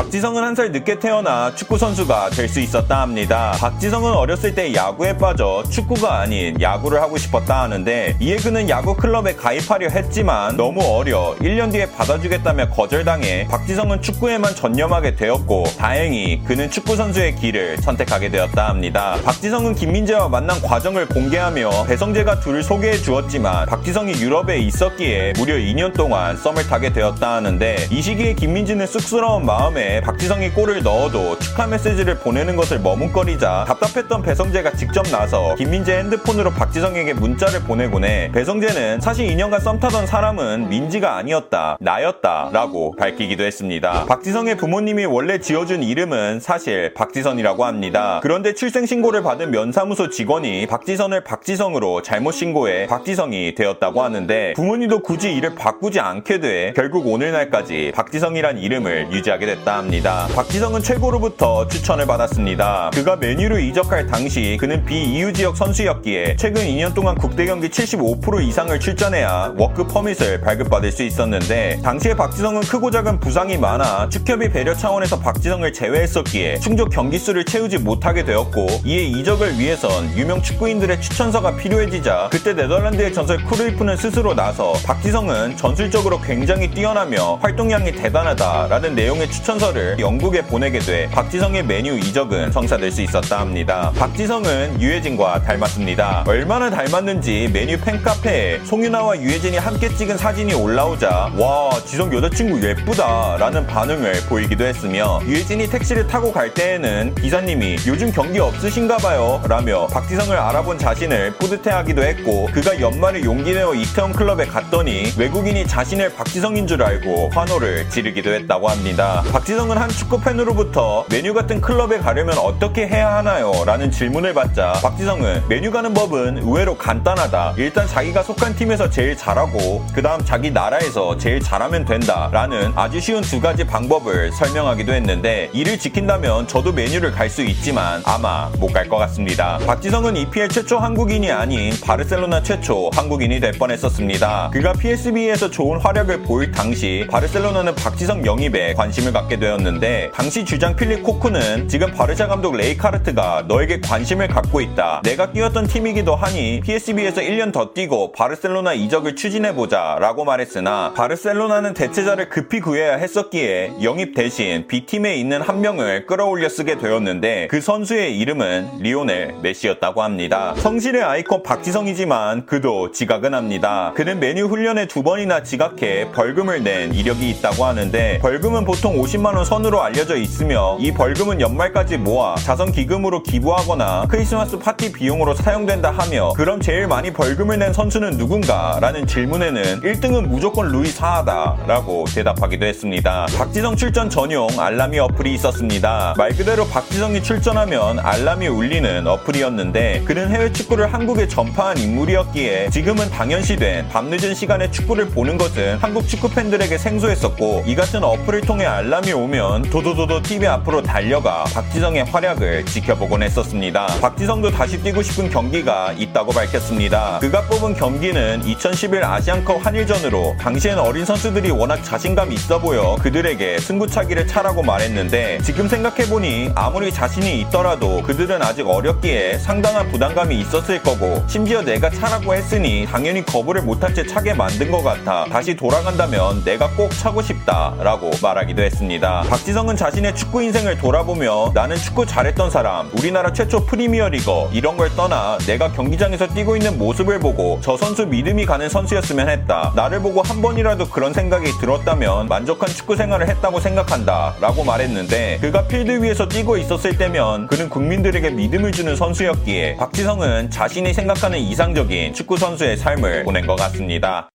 박지성은 한 살 늦게 태어나 축구 선수가 될 수 있었다 합니다. 박지성은 어렸을 때 야구에 빠져 축구가 아닌 야구를 하고 싶었다 하는데 이에 그는 야구 클럽에 가입하려 했지만 너무 어려 1년 뒤에 받아주겠다며 거절당해 박지성은 축구에만 전념하게 되었고 다행히 그는 축구 선수의 길을 선택하게 되었다 합니다. 박지성은 김민재와 만난 과정을 공개하며 배성재가 둘을 소개해 주었지만 박지성이 유럽에 있었기에 무려 2년 동안 썸을 타게 되었다 하는데 이 시기에 김민재는 쑥스러운 마음에 다음에 박지성이 골을 넣어도 축하 메시지를 보내는 것을 머뭇거리자 답답했던 배성재가 직접 나서 김민재 핸드폰으로 박지성에게 문자를 보내곤 해 배성재는 사실 2년간 썸 타던 사람은 민지가 아니었다 나였다 라고 밝히기도 했습니다. 박지성의 부모님이 원래 지어준 이름은 사실 박지선이라고 합니다. 그런데 출생신고를 받은 면사무소 직원이 박지선을 박지성으로 잘못 신고해 박지성이 되었다고 하는데 부모님도 굳이 이를 바꾸지 않게 돼 결국 오늘날까지 박지성이란 이름을 유지하게 됐다. 있다 합니다. 박지성은 최고로부터 추천을 받았습니다. 그가 맨유로 이적할 당시 그는 비EU 지역 선수였기에 최근 2년 동안 국대 경기 75% 이상을 출전해야 워크 퍼밋을 발급받을 수 있었는데 당시에 박지성은 크고 작은 부상이 많아 축협이 배려 차원에서 박지성을 제외했었기에 충족 경기 수를 채우지 못하게 되었고 이에 이적을 위해선 유명 축구인들의 추천서가 필요해지자 그때 네덜란드의 전설 크루이프는 스스로 나서 박지성은 전술적으로 굉장히 뛰어나며 활동량이 대단하다라는 내용의 추천 추천서를 영국에 보내게 돼 박지성의 메뉴 이적은 성사될 수 있었다 합니다. 박지성은 유해진과 닮았습니다. 얼마나 닮았는지 메뉴 팬카페에 송윤아와 유해진이 함께 찍은 사진이 올라오자 와 지성 여자친구 예쁘다 라는 반응을 보이기도 했으며 유해진이 택시를 타고 갈 때에는 기사님이 요즘 경기 없으신가 봐요 라며 박지성을 알아본 자신을 뿌듯해하기도 했고 그가 연말에 용기내어 이태원 클럽에 갔더니 외국인이 자신을 박지성인 줄 알고 환호를 지르기도 했다고 합니다. 박지 성은 한 축구 팬으로부터 맨유 같은 클럽에 가려면 어떻게 해야 하나요? 라는 질문을 받자 박지성은 맨유 가는 법은 의외로 간단하다. 일단 자기가 속한 팀에서 제일 잘하고 그 다음 자기 나라에서 제일 잘하면 된다. 라는 아주 쉬운 두 가지 방법을 설명하기도 했는데 이를 지킨다면 저도 맨유를 갈 수 있지만 아마 못 갈 것 같습니다. 박지성은 EPL 최초 한국인이 아닌 바르셀로나 최초 한국인이 될 뻔했었습니다. 그가 PSV에서 좋은 활약을 보일 당시 바르셀로나는 박지성 영입에 관심을 갖게 되었는데 당시 주장 필립 코쿠는 지금 바르사 감독 레이카르트가 너에게 관심을 갖고 있다. 내가 뛰었던 팀이기도 하니 PSV에서 1년 더 뛰고 바르셀로나 이적을 추진해보자 라고 말했으나 바르셀로나는 대체자를 급히 구해야 했었기에 영입 대신 B팀에 있는 한 명을 끌어올려 쓰게 되었는데 그 선수의 이름은 리오넬 메시였다고 합니다. 성실의 아이콘 박지성이지만 그도 지각은 합니다. 그는 맨유 훈련에 두 번이나 지각해 벌금을 낸 이력이 있다고 하는데 벌금은 보통 50 50만원 선으로 알려져 있으며 이 벌금은 연말까지 모아 자선 기금으로 기부하거나 크리스마스 파티 비용으로 사용된다 하며 그럼 제일 많이 벌금을 낸 선수는 누군가? 라는 질문에는 1등은 무조건 루이 사하다 라고 대답하기도 했습니다. 박지성 출전 전용 알람이 어플이 있었습니다. 말 그대로 박지성이 출전하면 알람이 울리는 어플이었는데 그는 해외 축구를 한국에 전파한 인물이었기에 지금은 당연시된 밤늦은 시간에 축구를 보는 것은 한국 축구 팬들에게 생소했었고 이 같은 어플을 통해 알람이 오면 도도도도 TV 앞으로 달려가 박지성의 활약을 지켜보곤 했었습니다. 박지성도 다시 뛰고 싶은 경기가 있다고 밝혔습니다. 그가 뽑은 경기는 2011 아시안컵 한일전으로 당시엔 어린 선수들이 워낙 자신감 있어 보여 그들에게 승부차기를 차라고 말했는데 지금 생각해보니 아무리 자신이 있더라도 그들은 아직 어렸기에 상당한 부담감이 있었을 거고 심지어 내가 차라고 했으니 당연히 거부를 못한 채 차게 만든 것 같아 다시 돌아간다면 내가 꼭 차고 싶다 라고 말하기도 했습니다. 있습니다. 박지성은 자신의 축구 인생을 돌아보며 나는 축구 잘했던 사람, 우리나라 최초 프리미어리거 이런 걸 떠나 내가 경기장에서 뛰고 있는 모습을 보고 저 선수 믿음이 가는 선수였으면 했다. 나를 보고 한 번이라도 그런 생각이 들었다면 만족한 축구 생활을 했다고 생각한다. 라고 말했는데 그가 필드 위에서 뛰고 있었을 때면 그는 국민들에게 믿음을 주는 선수였기에 박지성은 자신이 생각하는 이상적인 축구 선수의 삶을 보낸 것 같습니다.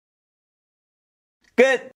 끝!